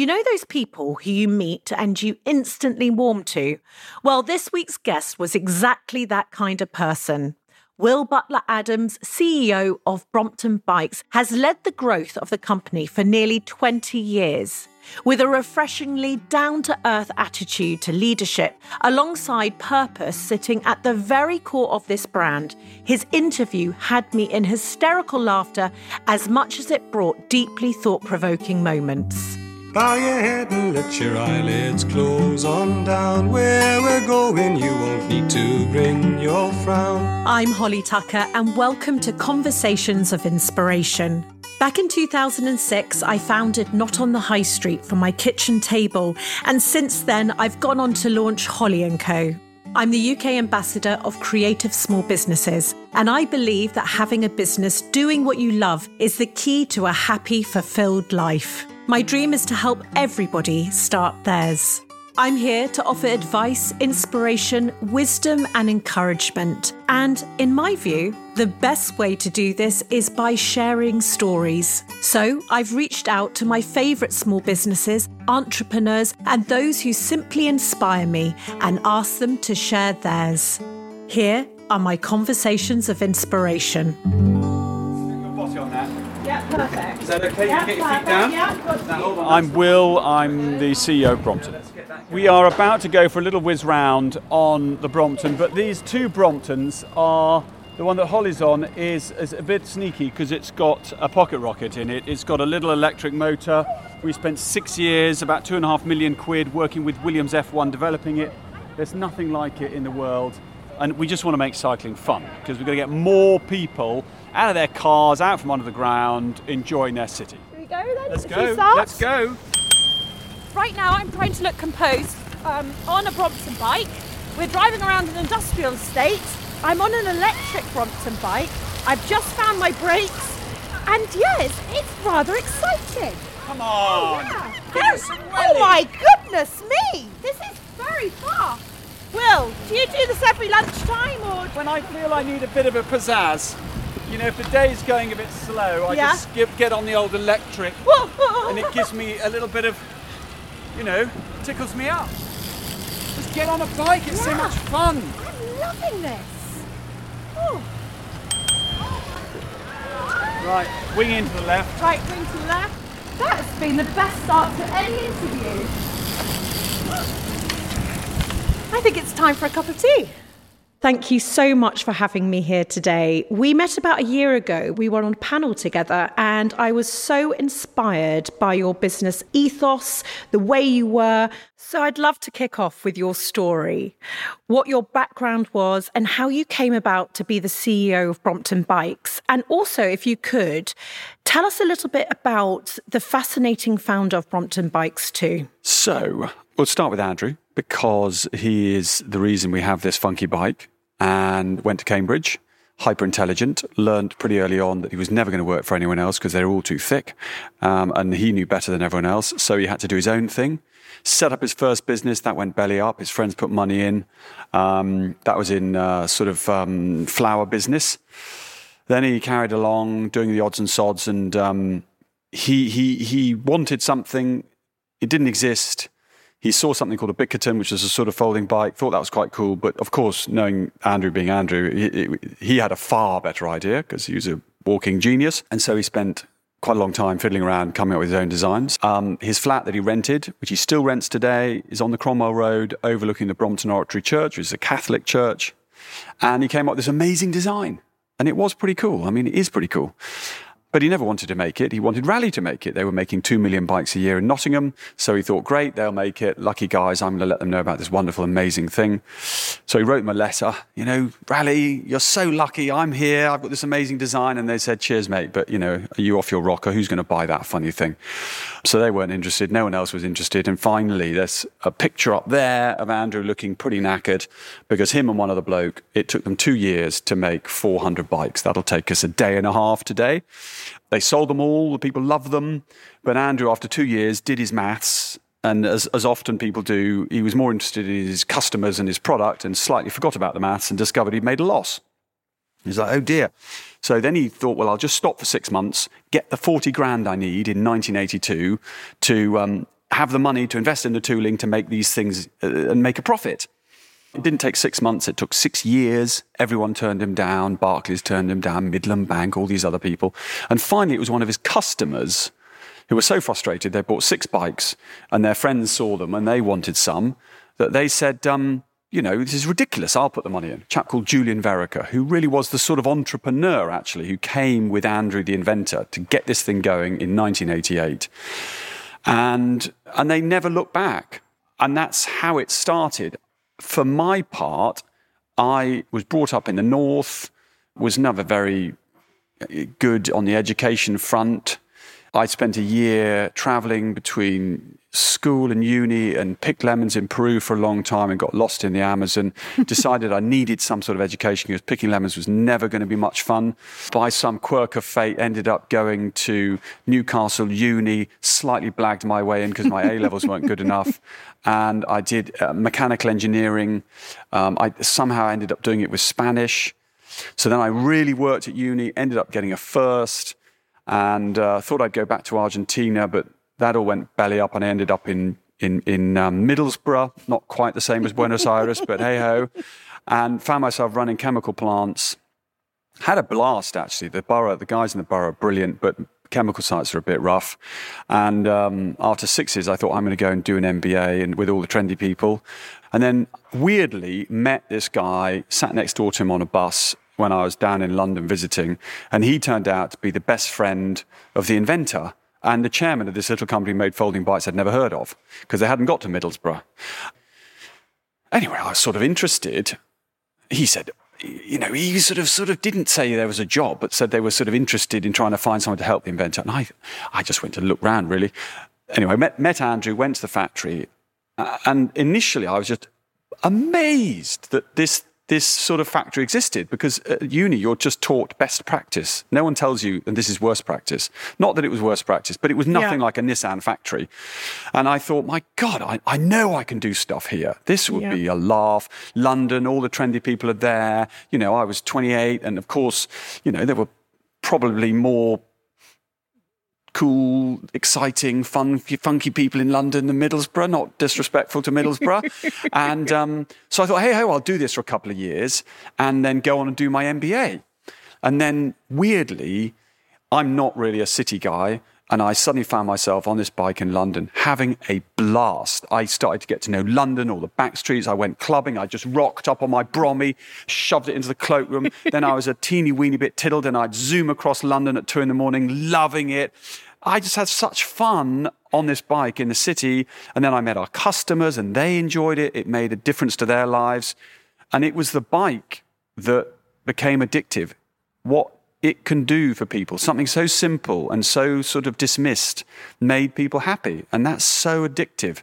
You know those people who you meet and you instantly warm to? Well, this week's guest was exactly that kind of person. Will Butler Adams, CEO of Brompton Bikes, has led the growth of the company for nearly 20 years. With a refreshingly down to earth attitude to leadership, alongside purpose sitting at the very core of this brand, his interview had me in hysterical laughter as much as it brought deeply thought provoking moments. Bow your head and let your eyelids close on down. Where we're going, you won't need to bring your frown. I'm Holly Tucker, and welcome to Conversations of Inspiration. Back in 2006, I founded Not on the High Street for my kitchen table, and since then, I've gone on to launch Holly & Co. I'm the UK ambassador of creative small businesses, and I believe that having a business doing what you love is the key to a happy, fulfilled life. My dream is to help everybody start theirs. I'm here to offer advice, inspiration, wisdom, and encouragement. And in my view, the best way to do this is by sharing stories. So I've reached out to my favourite small businesses, entrepreneurs, and those who simply inspire me and asked them to share theirs. Here are my conversations of inspiration. Yeah, perfect. Is that okay? Yeah, you get your feet down? Yeah, Now, you. hold on. I'm Will. I'm the CEO of Brompton. We are about to go for a little whiz round on the Brompton, but these two Bromptons are the one that Holly's on is, is a bit sneaky because it's got a pocket rocket in it. It's got a little electric motor. We spent six years, about two and a half million quid, working with Williams F1 developing it. There's nothing like it in the world, and we just want to make cycling fun because we're going to get more people out of their cars, out from under the ground, enjoying their city. Here we go then. Let's go. Let's go. Right now, I'm trying to look composed um, on a Brompton bike. We're driving around an industrial estate. I'm on an electric Brompton bike. I've just found my brakes, and yes, it's rather exciting. Come on. Yeah. Give us some oh my goodness me! This is very fast. Will, do you do this every lunchtime or? When I feel I need a bit of a pizzazz, you know, if the day's going a bit slow, I Yeah. just give, get on the old electric and it gives me a little bit of, you know, tickles me up. Just get on a bike, it's so much fun. I'm loving this. Oh, Right, wing into the left. right, wing to the left. That's been the best start to any interview. I think it's time for a cup of tea. Thank you so much for having me here today. We met about a year ago. We were on a panel together, and I was so inspired by your business ethos, the way you were. So I'd love to kick off with your story, what your background was, and how you came about to be the CEO of Brompton Bikes. And also, if you could, tell us a little bit about the fascinating founder of Brompton Bikes, too. So, we'll start with Andrew because he is the reason we have this funky bike and went to Cambridge. Hyper intelligent, learned pretty early on that he was never going to work for anyone else because they're all too thick. Um, and he knew better than everyone else. So he had to do his own thing. Set up his first business, that went belly up. His friends put money in. Um, that was in uh, sort of um, flower business. Then he carried along doing the odds and sods, and um, he he he wanted something. It didn't exist. He saw something called a Bickerton, which was a sort of folding bike. Thought that was quite cool, but of course, knowing Andrew being Andrew, he, he had a far better idea because he was a walking genius, and so he spent quite a long time fiddling around, coming up with his own designs. Um, his flat that he rented, which he still rents today, is on the Cromwell Road, overlooking the Brompton Oratory Church, which is a Catholic church, and he came up with this amazing design. And it was pretty cool. I mean, it is pretty cool. But he never wanted to make it. He wanted Raleigh to make it. They were making two million bikes a year in Nottingham. So he thought, great, they'll make it. Lucky guys, I'm going to let them know about this wonderful, amazing thing. So he wrote them a letter, you know, Raleigh, you're so lucky. I'm here. I've got this amazing design. And they said, cheers, mate. But, you know, are you off your rocker? Who's going to buy that funny thing? So they weren't interested. No one else was interested. And finally, there's a picture up there of Andrew looking pretty knackered because him and one other bloke, it took them two years to make 400 bikes. That'll take us a day and a half today. They sold them all. The people loved them. But Andrew, after two years, did his maths. And as, as often people do, he was more interested in his customers and his product and slightly forgot about the maths and discovered he'd made a loss. He's like, oh dear. So then he thought, well, I'll just stop for six months, get the 40 grand I need in 1982 to um, have the money to invest in the tooling to make these things uh, and make a profit. It didn't take six months, it took six years. Everyone turned him down. Barclays turned him down, Midland Bank, all these other people. And finally, it was one of his customers who were so frustrated they bought six bikes and their friends saw them and they wanted some that they said, um, you know, this is ridiculous. I'll put the money in. A chap called Julian Vereker, who really was the sort of entrepreneur, actually, who came with Andrew, the inventor, to get this thing going in 1988. And, and they never looked back. And that's how it started. For my part, I was brought up in the north, was never very uh, good on the education front. I spent a year traveling between school and uni and picked lemons in Peru for a long time and got lost in the Amazon. Decided I needed some sort of education because picking lemons was never going to be much fun. By some quirk of fate, ended up going to Newcastle Uni, slightly blagged my way in because my A levels weren't good enough. And I did uh, mechanical engineering. Um, I somehow ended up doing it with Spanish. So then I really worked at uni, ended up getting a first and uh, thought I'd go back to Argentina, but that all went belly up, and I ended up in in in um, Middlesbrough, not quite the same as Buenos Aires, but hey ho, and found myself running chemical plants. Had a blast actually. The borough, the guys in the borough, are brilliant, but chemical sites are a bit rough. And um, after sixes, I thought I'm going to go and do an MBA and with all the trendy people. And then weirdly met this guy, sat next door to him on a bus, when I was down in London visiting, and he turned out to be the best friend of the inventor and the chairman of this little company made folding bikes I'd never heard of because they hadn't got to Middlesbrough. Anyway, I was sort of interested. He said, you know, he sort of sort of didn't say there was a job, but said they were sort of interested in trying to find someone to help the inventor. And I, I just went to look round really. Anyway, met, met Andrew, went to the factory, uh, and initially I was just amazed that this this sort of factory existed because at uni you're just taught best practice. No one tells you, and this is worst practice. Not that it was worst practice, but it was nothing yeah. like a Nissan factory. And I thought, my God, I, I know I can do stuff here. This would yeah. be a laugh. London, all the trendy people are there. You know, I was 28, and of course, you know, there were probably more cool, exciting, fun, funky people in London and Middlesbrough, not disrespectful to Middlesbrough. and um, so I thought, hey, ho, I'll do this for a couple of years and then go on and do my MBA. And then weirdly, I'm not really a city guy. And I suddenly found myself on this bike in London having a blast. I started to get to know London, all the back streets. I went clubbing. I just rocked up on my Brommy, shoved it into the cloakroom. then I was a teeny weeny bit tiddled and I'd zoom across London at two in the morning, loving it. I just had such fun on this bike in the city. And then I met our customers and they enjoyed it. It made a difference to their lives. And it was the bike that became addictive. What it can do for people. Something so simple and so sort of dismissed made people happy. And that's so addictive.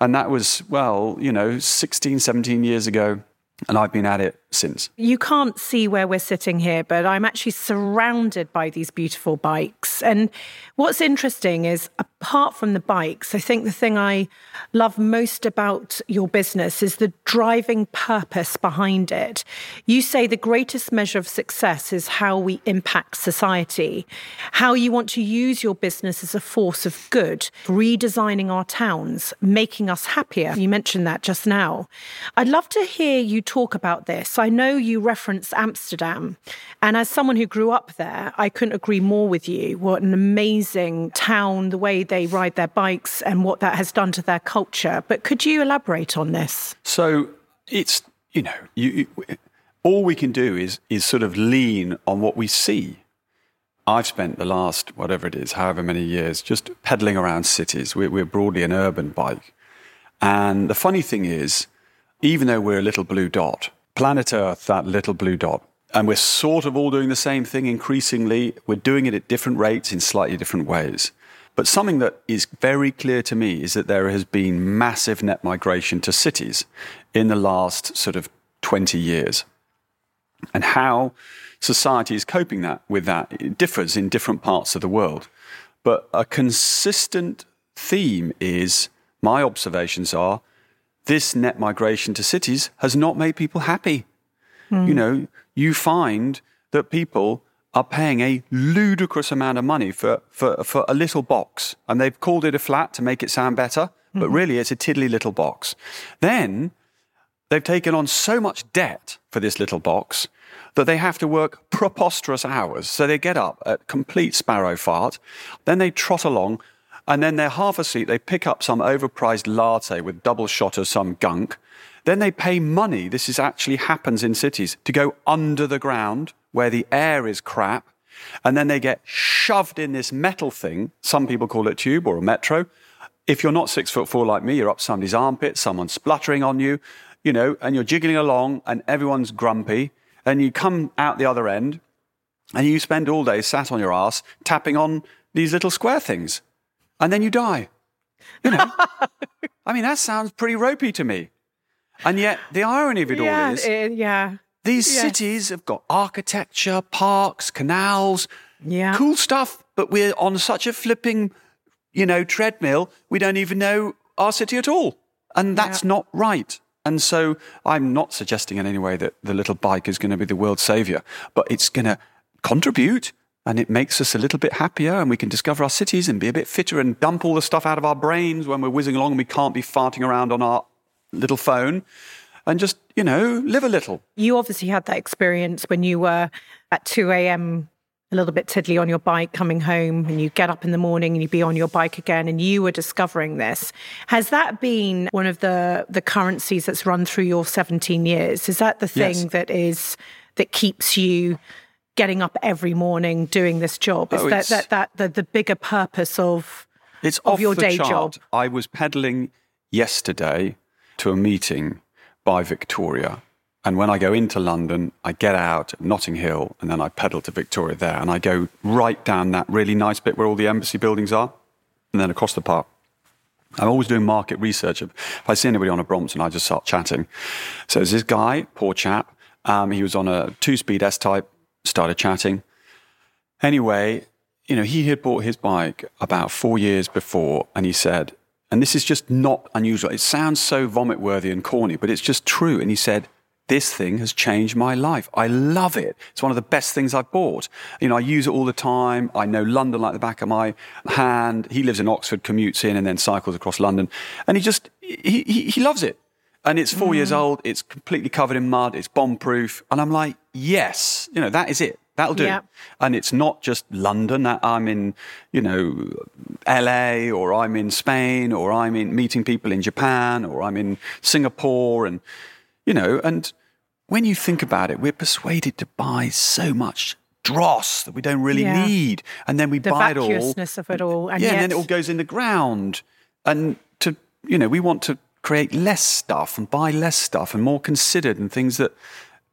And that was, well, you know, 16, 17 years ago. And I've been at it since. You can't see where we're sitting here, but I'm actually surrounded by these beautiful bikes. And what's interesting is, apart from the bikes, I think the thing I love most about your business is the driving purpose behind it. You say the greatest measure of success is how we impact society, how you want to use your business as a force of good, redesigning our towns, making us happier. You mentioned that just now. I'd love to hear you talk about this. I know you reference Amsterdam, and as someone who grew up there, I couldn't agree more with you. What an amazing town, the way they ride their bikes, and what that has done to their culture. But could you elaborate on this? So it's, you know, you, all we can do is, is sort of lean on what we see. I've spent the last, whatever it is, however many years, just pedaling around cities. We're, we're broadly an urban bike. And the funny thing is, even though we're a little blue dot, planet Earth, that little blue dot, and we're sort of all doing the same thing increasingly, we're doing it at different rates in slightly different ways. But something that is very clear to me is that there has been massive net migration to cities in the last sort of 20 years. And how society is coping that with that it differs in different parts of the world. But a consistent theme is my observations are this net migration to cities has not made people happy. Mm. You know, you find that people are paying a ludicrous amount of money for, for, for a little box. And they've called it a flat to make it sound better, but really it's a tiddly little box. Then they've taken on so much debt for this little box that they have to work preposterous hours. So they get up at complete sparrow fart, then they trot along, and then they're half asleep. They pick up some overpriced latte with double shot of some gunk. Then they pay money. This is actually happens in cities to go under the ground where the air is crap. And then they get shoved in this metal thing. Some people call it tube or a metro. If you're not six foot four like me, you're up somebody's armpit, someone's spluttering on you, you know, and you're jiggling along and everyone's grumpy. And you come out the other end and you spend all day sat on your ass tapping on these little square things. And then you die. You know, I mean, that sounds pretty ropey to me. And yet, the irony of it yeah, all is eh, yeah, these yes. cities have got architecture, parks, canals, yeah. cool stuff, but we're on such a flipping, you know, treadmill, we don't even know our city at all. And that's Yeah. not right. And so I'm not suggesting in any way that the little bike is going to be the world's savior, but it's going to contribute and it makes us a little bit happier and we can discover our cities and be a bit fitter and dump all the stuff out of our brains when we're whizzing along and we can't be farting around on our little phone and just, you know, live a little. You obviously had that experience when you were at 2 a.m., a little bit tiddly on your bike coming home, and you get up in the morning and you'd be on your bike again, and you were discovering this. Has that been one of the, the currencies that's run through your 17 years? Is that the thing Yes. that is that keeps you getting up every morning doing this job? Is Oh, that, it's- that, that the, the bigger purpose of It's of off your the day chart. job. I was pedaling yesterday to a meeting by Victoria. And when I go into London, I get out at Notting Hill and then I pedal to Victoria there. And I go right down that really nice bit where all the embassy buildings are and then across the park. I'm always doing market research. If I see anybody on a Brompton, I just start chatting. So there's this guy, poor chap. Um, he was on a two speed S type, started chatting. Anyway, you know, he had bought his bike about four years before, and he said, and this is just not unusual. It sounds so vomit worthy and corny, but it's just true. And he said, this thing has changed my life. I love it. It's one of the best things I've bought. You know, I use it all the time. I know London like the back of my hand. He lives in Oxford, commutes in, and then cycles across London. And he just, he, he, he loves it. And it's four years mm. old. It's completely covered in mud. It's bomb proof. And I'm like, yes, you know, that is it. That'll do. Yeah. And it's not just London that I'm in, you know, LA or I'm in Spain or I'm in meeting people in Japan or I'm in Singapore and, you know, and when you think about it, we're persuaded to buy so much dross that we don't really Yeah. need. And then we the buy it all. The vacuousness of it all? And yeah, yet, and then it all goes in the ground. And to, you know, we want to create less stuff and buy less stuff and more considered and things that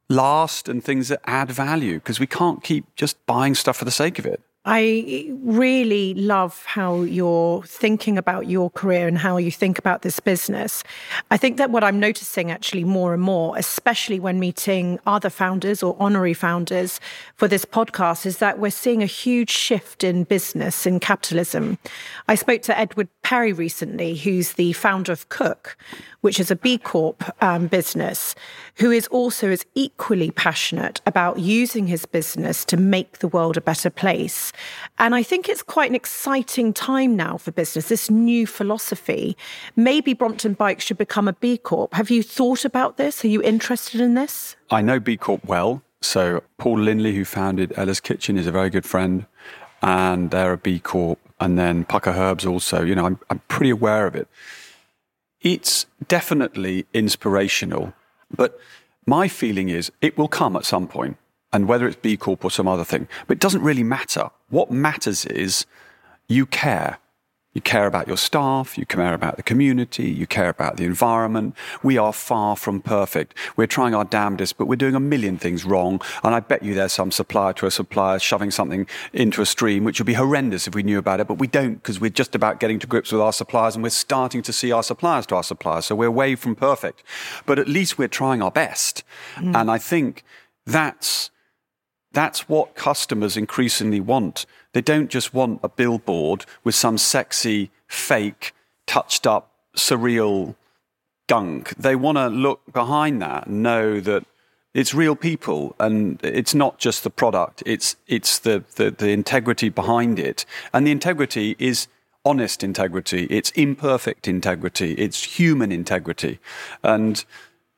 last and things that add value because we can't keep just buying stuff for the sake of it. I really love how you're thinking about your career and how you think about this business. I think that what I'm noticing actually more and more, especially when meeting other founders or honorary founders for this podcast, is that we're seeing a huge shift in business in capitalism. I spoke to Edward Perry recently, who's the founder of Cook, which is a B Corp um, business, who is also as equally passionate about using his business to make the world a better place. And I think it's quite an exciting time now for business, this new philosophy. Maybe Brompton Bikes should become a B Corp. Have you thought about this? Are you interested in this? I know B Corp well. So Paul Lindley, who founded Ella's Kitchen, is a very good friend, and they're a B Corp. And then Pukka Herbs also. You know, I'm, I'm pretty aware of it. It's definitely inspirational, but my feeling is it will come at some point, and whether it's B Corp or some other thing, but it doesn't really matter. What matters is you care. You care about your staff, you care about the community, you care about the environment. We are far from perfect. We're trying our damnedest, but we're doing a million things wrong. And I bet you there's some supplier to a supplier shoving something into a stream, which would be horrendous if we knew about it, but we don't because we're just about getting to grips with our suppliers and we're starting to see our suppliers to our suppliers. So we're way from perfect. But at least we're trying our best. Mm. And I think that's that's what customers increasingly want. They don't just want a billboard with some sexy, fake, touched up, surreal gunk. They want to look behind that and know that It's real people, and it's not just the product. It's it's the, the, the integrity behind it, and the integrity is honest integrity. It's imperfect integrity. It's human integrity, and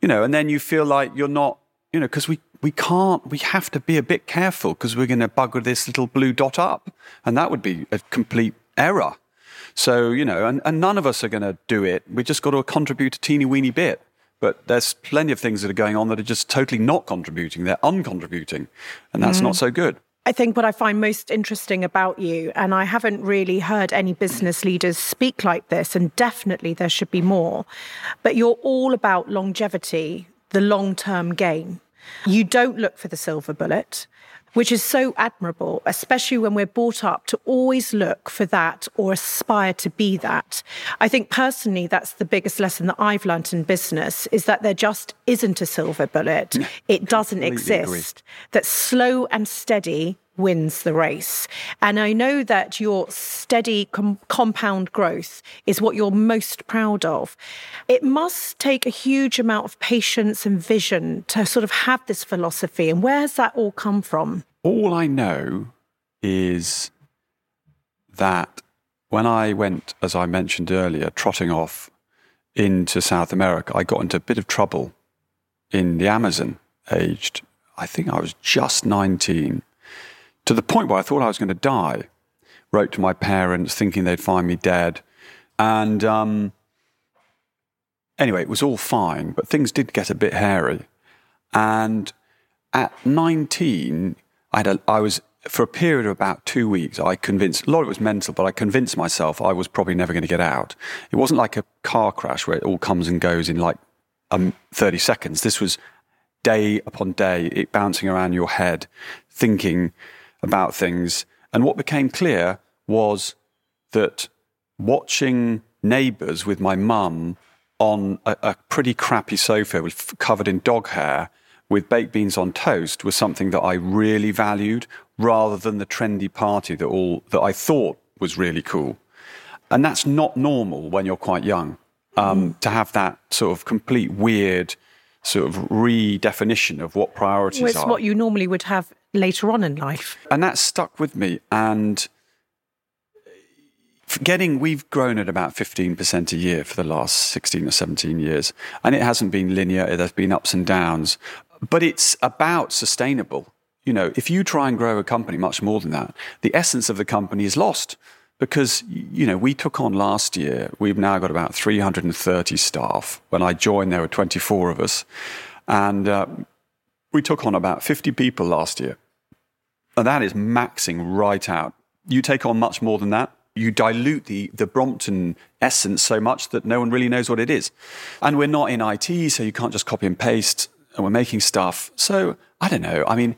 you know, and then you feel like you're not, you know, because we we can't. We have to be a bit careful because we're going to bugger this little blue dot up, and that would be a complete error. So you know, and, and none of us are going to do it. We just got to contribute a teeny weeny bit. But there's plenty of things that are going on that are just totally not contributing. They're uncontributing. And that's mm. not so good. I think what I find most interesting about you, and I haven't really heard any business leaders speak like this, and definitely there should be more, but you're all about longevity, the long term gain. You don't look for the silver bullet which is so admirable, especially when we're brought up to always look for that or aspire to be that. I think personally, that's the biggest lesson that I've learned in business is that there just isn't a silver bullet. It doesn't exist. Agree. That slow and steady wins the race. And I know that your steady com- compound growth is what you're most proud of. It must take a huge amount of patience and vision to sort of have this philosophy. And where has that all come from? All I know is that when I went, as I mentioned earlier, trotting off into South America, I got into a bit of trouble in the Amazon, aged, I think I was just 19 to the point where I thought I was going to die. Wrote to my parents thinking they'd find me dead. And um, anyway, it was all fine, but things did get a bit hairy. And at 19, I, had a, I was, for a period of about two weeks, I convinced, a lot of it was mental, but I convinced myself I was probably never going to get out. It wasn't like a car crash where it all comes and goes in like um, 30 seconds. This was day upon day, it bouncing around your head, thinking, about things. And what became clear was that watching neighbours with my mum on a, a, pretty crappy sofa with, covered in dog hair with baked beans on toast was something that I really valued rather than the trendy party that all that I thought was really cool. And that's not normal when you're quite young um, mm. to have that sort of complete weird sort of redefinition of what priorities well, it's are. what you normally would have later on in life. And that stuck with me. And getting, we've grown at about 15% a year for the last 16 or 17 years. And it hasn't been linear, there's been ups and downs. But it's about sustainable. You know, if you try and grow a company much more than that, the essence of the company is lost because you know we took on last year we've now got about 330 staff. When i joined there were 24 of us. And uh, we took on about 50 people last year. And that is maxing right out. You take on much more than that. You dilute the, the brompton essence so much that no one really knows what it is. And we're not in it so you can't just copy and paste and we're making stuff. So i don't know. I mean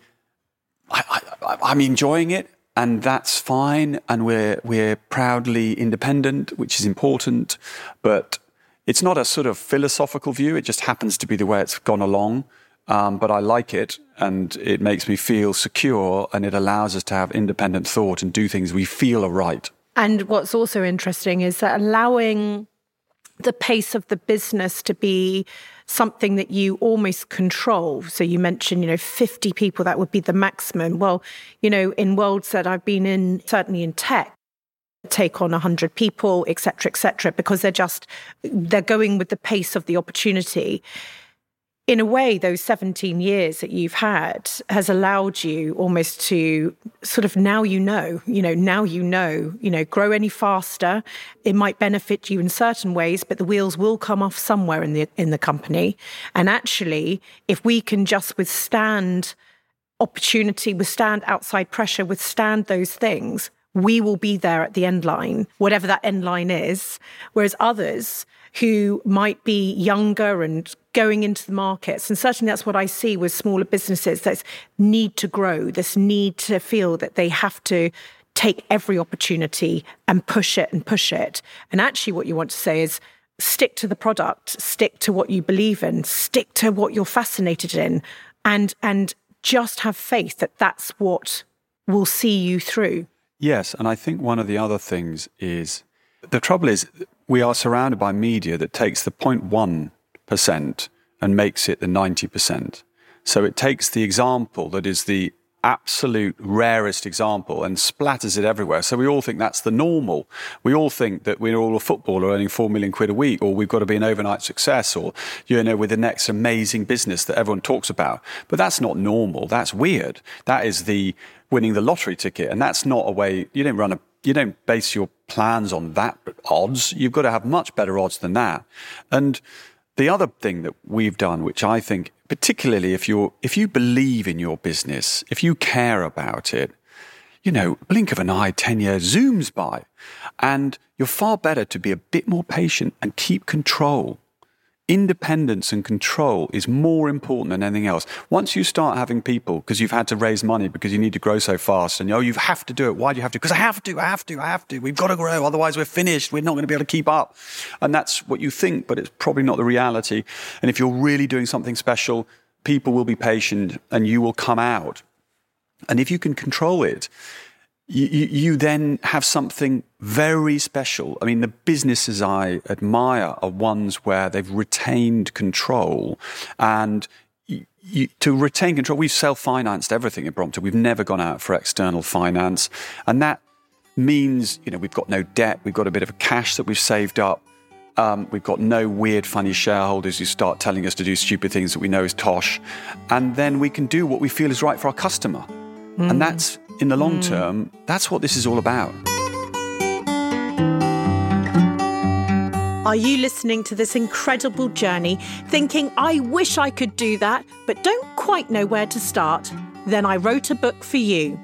I, I, i'm enjoying it and that's fine. And we're we're proudly independent, which is important. But it's not a sort of philosophical view. It just happens to be the way it's gone along. Um, but I like it, and it makes me feel secure, and it allows us to have independent thought and do things we feel are right. And what's also interesting is that allowing the pace of the business to be something that you almost control. So you mentioned, you know, 50 people, that would be the maximum. Well, you know, in worlds that I've been in, certainly in tech, take on 100 people, et cetera, et cetera, because they're just, they're going with the pace of the opportunity in a way, those 17 years that you've had has allowed you almost to sort of now you know, you know, now you know, you know, grow any faster. It might benefit you in certain ways, but the wheels will come off somewhere in the in the company. And actually, if we can just withstand opportunity, withstand outside pressure, withstand those things, we will be there at the end line, whatever that end line is. Whereas others who might be younger and going into the markets. And certainly that's what I see with smaller businesses that need to grow, this need to feel that they have to take every opportunity and push it and push it. And actually, what you want to say is stick to the product, stick to what you believe in, stick to what you're fascinated in, and, and just have faith that that's what will see you through. Yes. And I think one of the other things is the trouble is we are surrounded by media that takes the 0.1% and makes it the 90%. So it takes the example that is the absolute rarest example and splatters it everywhere. So we all think that's the normal. We all think that we're all a footballer earning four million quid a week, or we've got to be an overnight success, or you know, with the next amazing business that everyone talks about. But that's not normal. That's weird. That is the winning the lottery ticket, and that's not a way. You don't run a. You don't base your plans on that odds. You've got to have much better odds than that. And the other thing that we've done, which I think particularly if you if you believe in your business, if you care about it, you know, blink of an eye, 10 years zooms by. And you're far better to be a bit more patient and keep control independence and control is more important than anything else. Once you start having people, because you've had to raise money because you need to grow so fast, and oh, you have to do it. Why do you have to? Because I have to, I have to, I have to. We've got to grow, otherwise we're finished. We're not going to be able to keep up. And that's what you think, but it's probably not the reality. And if you're really doing something special, people will be patient and you will come out. And if you can control it, you, you, then have something very special. I mean, the businesses I admire are ones where they've retained control and you, you, to retain control, we've self financed everything at Brompton. We've never gone out for external finance. And that means, you know, we've got no debt. We've got a bit of cash that we've saved up. Um, we've got no weird, funny shareholders who start telling us to do stupid things that we know is tosh. And then we can do what we feel is right for our customer. Mm. And that's in the long mm. term, that's what this is all about. Are you listening to this incredible journey, thinking, I wish I could do that, but don't quite know where to start? Then I wrote a book for you.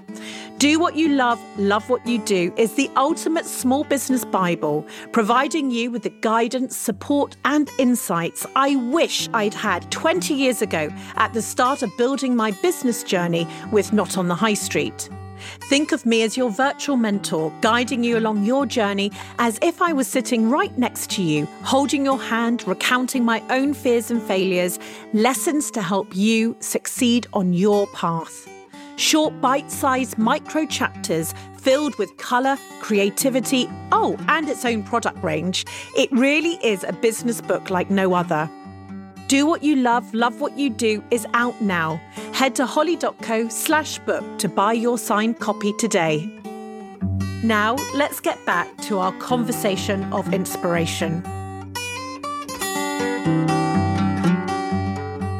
Do What You Love, Love What You Do is the ultimate small business Bible, providing you with the guidance, support, and insights I wish I'd had 20 years ago at the start of building my business journey with Not on the High Street. Think of me as your virtual mentor, guiding you along your journey as if I was sitting right next to you, holding your hand, recounting my own fears and failures, lessons to help you succeed on your path. Short, bite sized micro chapters filled with colour, creativity, oh, and its own product range. It really is a business book like no other. Do What You Love, Love What You Do is out now. Head to holly.co slash book to buy your signed copy today. Now, let's get back to our conversation of inspiration.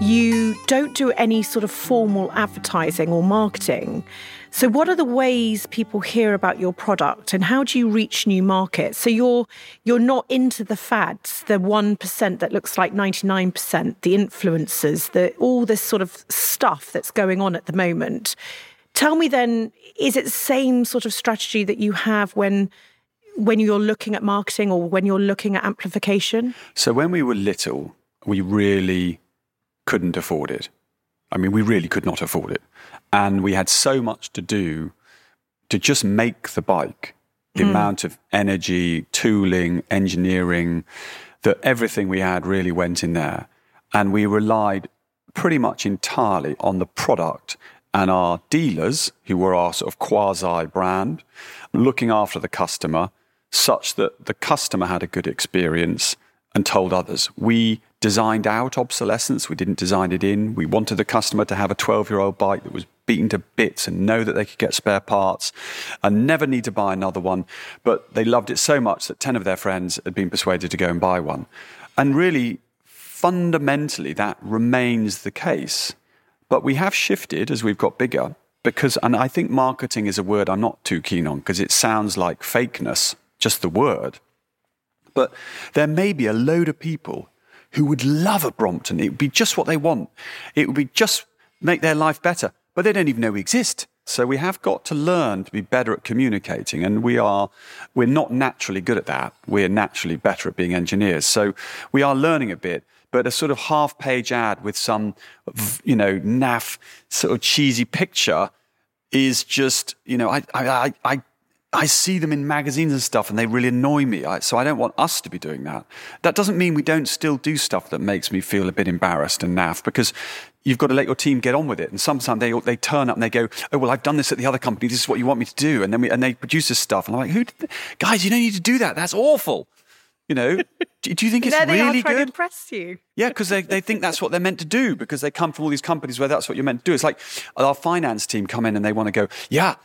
You don't do any sort of formal advertising or marketing. So, what are the ways people hear about your product, and how do you reach new markets? So you're you're not into the fads, the one percent that looks like ninety nine percent, the influencers, the all this sort of stuff that's going on at the moment. Tell me then, is it the same sort of strategy that you have when when you're looking at marketing or when you're looking at amplification? So when we were little, we really couldn't afford it. I mean, we really could not afford it. And we had so much to do to just make the bike, the mm. amount of energy, tooling, engineering, that everything we had really went in there. And we relied pretty much entirely on the product and our dealers, who were our sort of quasi brand, looking after the customer such that the customer had a good experience and told others. We designed out obsolescence. We didn't design it in. We wanted the customer to have a 12 year old bike that was beaten to bits and know that they could get spare parts and never need to buy another one. But they loved it so much that 10 of their friends had been persuaded to go and buy one. And really, fundamentally, that remains the case. But we have shifted as we've got bigger because, and I think marketing is a word I'm not too keen on because it sounds like fakeness, just the word. But there may be a load of people who would love a Brompton. It would be just what they want. It would be just make their life better, but they don't even know we exist. So we have got to learn to be better at communicating, and we are we're not naturally good at that. We're naturally better at being engineers. So we are learning a bit. But a sort of half-page ad with some, you know, naff sort of cheesy picture is just, you know, I, I, I I see them in magazines and stuff and they really annoy me. I, so I don't want us to be doing that. That doesn't mean we don't still do stuff that makes me feel a bit embarrassed and naff because you've got to let your team get on with it. And sometimes they, they turn up and they go, Oh, well, I've done this at the other company. This is what you want me to do. And then we, and they produce this stuff. And I'm like, who, guys, you don't need to do that. That's awful. You know, Do, do you think it's there they really are trying good? to impress you. Yeah, because they, they think that's what they're meant to do because they come from all these companies where that's what you're meant to do. It's like our finance team come in and they want to go, yeah,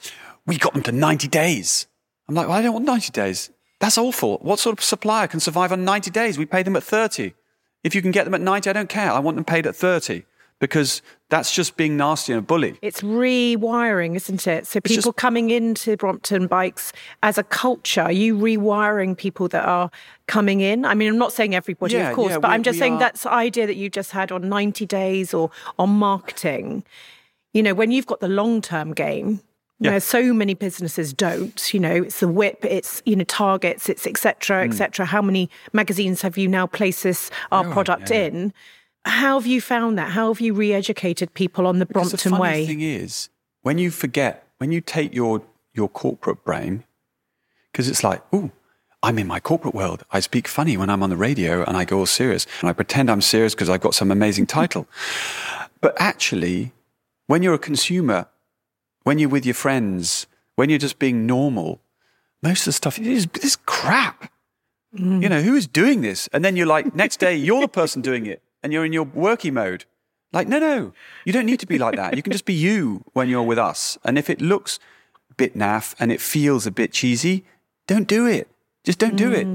we got them to 90 days. I'm like, well, I don't want 90 days. That's awful. What sort of supplier can survive on 90 days? We pay them at 30. If you can get them at 90, I don't care. I want them paid at 30 because that's just being nasty and a bully. It's rewiring, isn't it? So people just- coming into Brompton Bikes as a culture, are you rewiring people that are coming in? I mean, I'm not saying everybody, Yeah, of course, yeah, but we- I'm just saying are- that's the idea that you just had on 90 days or on marketing. You know, when you've got the long term game, Yeah. where so many businesses don't, you know, it's the whip, it's, you know, targets, it's et cetera, Hmm. et cetera. How many magazines have you now placed this, our Oh, product yeah. in? How have you found that? How have you re educated people on the Because Brompton the funny way? thing is, when you forget, when you take your, your corporate brain, because it's like, ooh, I'm in my corporate world. I speak funny when I'm on the radio and I go all serious. And I pretend I'm serious because I've got some amazing title. but actually, when you're a consumer, when you're with your friends, when you're just being normal, most of the stuff is this crap. Mm. You know, who is doing this? And then you're like, next day, you're the person doing it and you're in your worky mode. Like, no, no, you don't need to be like that. You can just be you when you're with us. And if it looks a bit naff and it feels a bit cheesy, don't do it. Just don't do it.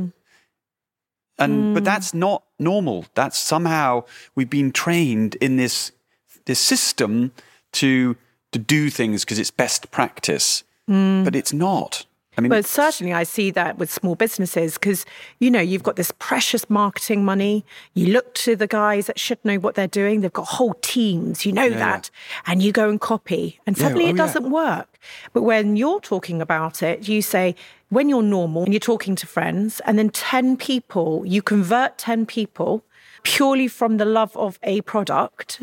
And but mm. that's not normal. That's somehow we've been trained in this this system to to do things because it's best practice. Mm. But it's not. I mean, But certainly, I see that with small businesses because, you know, you've got this precious marketing money. You look to the guys that should know what they're doing. They've got whole teams, you know that. And you go and copy. And Yeah, suddenly oh, it doesn't work. But when you're talking about it, you say, when you're normal and you're talking to friends, and then 10 people, you convert 10 people purely from the love of a product,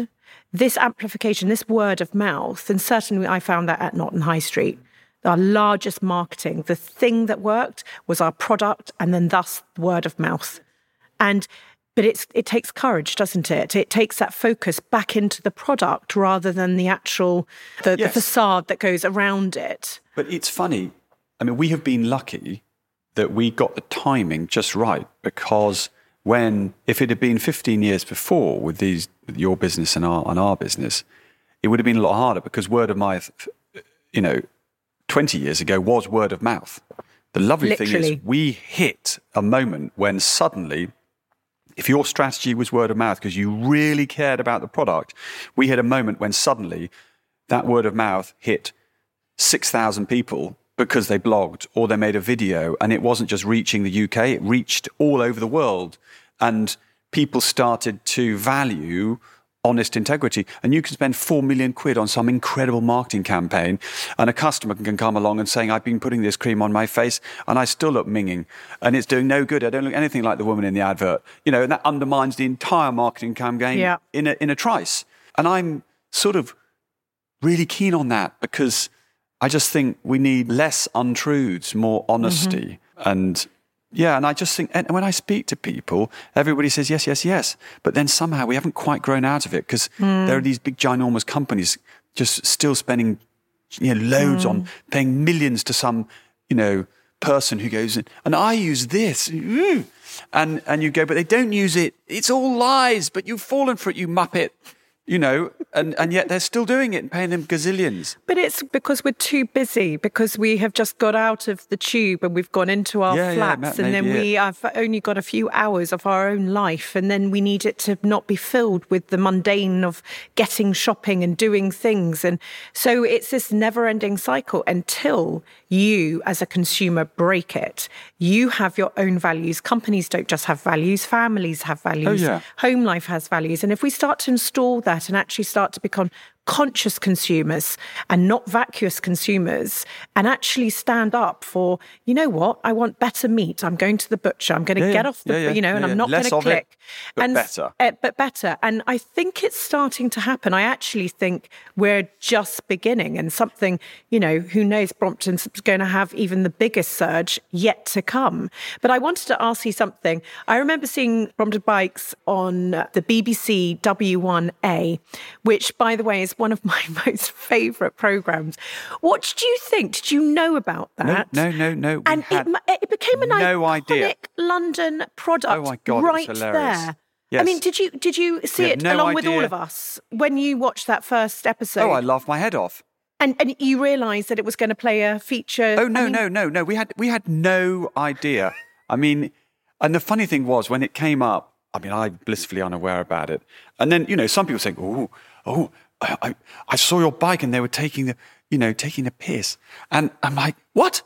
this amplification, this word of mouth, and certainly I found that at Not on High Street. Our largest marketing, the thing that worked was our product and then thus word of mouth. And but it's it takes courage, doesn't it? It takes that focus back into the product rather than the actual the, the facade that goes around it. But it's funny. I mean, we have been lucky that we got the timing just right because when, if it had been 15 years before with these, with your business and our, and our business, it would have been a lot harder because word of mouth, you know, 20 years ago was word of mouth. The lovely thing is we hit a moment when suddenly if your strategy was word of mouth because you really cared about the product, we had a moment when suddenly that word of mouth hit 6,000 people because they blogged or they made a video and it wasn't just reaching the UK, it reached all over the world. And people started to value honest integrity. And you can spend 4 million quid on some incredible marketing campaign and a customer can come along and saying, I've been putting this cream on my face and I still look minging and it's doing no good. I don't look anything like the woman in the advert. You know, and that undermines the entire marketing campaign Yeah. in, a, in a trice. And I'm sort of really keen on that because I just think we need less untruths, more honesty. Mm-hmm. And yeah, and I just think, and when I speak to people, everybody says yes, yes, yes. But then somehow we haven't quite grown out of it because hmm. there are these big, ginormous companies just still spending, you know, loads on hmm. paying millions to some, you know, person who goes, and I use this. And, and you go, but they don't use it. It's all lies, but you've fallen for it, you muppet. You know, and, and yet they're still doing it and paying them gazillions. But it's because we're too busy, because we have just got out of the tube and we've gone into our Yeah, yeah, flats, that and then be we have only got a few hours of our own life, and then we need it to not be filled with the mundane of getting shopping and doing things. And so it's this never ending cycle until you, as a consumer, break it. You have your own values. Companies don't just have values, families have oh, values yeah. home life has values. And if we start to install that and actually start to become conscious consumers and not vacuous consumers and actually stand up for, you know what, I want better meat. I'm going to the butcher. I'm going to Yeah, get off the, Yeah, you know, and I'm not going to of it, click. but and, better. uh, but better. And I think it's starting to happen. I actually think we're just beginning and something, you know, who knows, Brompton's going to have even the biggest surge yet to come. But I wanted to ask you something. I remember seeing Brompton Bikes on the BBC W1A, which, by the way, is one of my most favourite programs. What did you think? Did you know about that? No, no, no, no. And it, it became an no iconic idea. London product Oh my God, right hilarious. there. I mean, did you did you see it no along with all of us when you watched that first episode? Oh, I laughed my head off. and and you realised that it was going to play a feature. Oh I no, mean, no, no, no. We had we had no idea. I mean, and the funny thing was when it came up. I mean, I'm blissfully unaware about it. And then you know, some people think, "Oh, oh, I, I, saw your bike, and they were taking the, you know, taking the piss." And I'm like, "What?"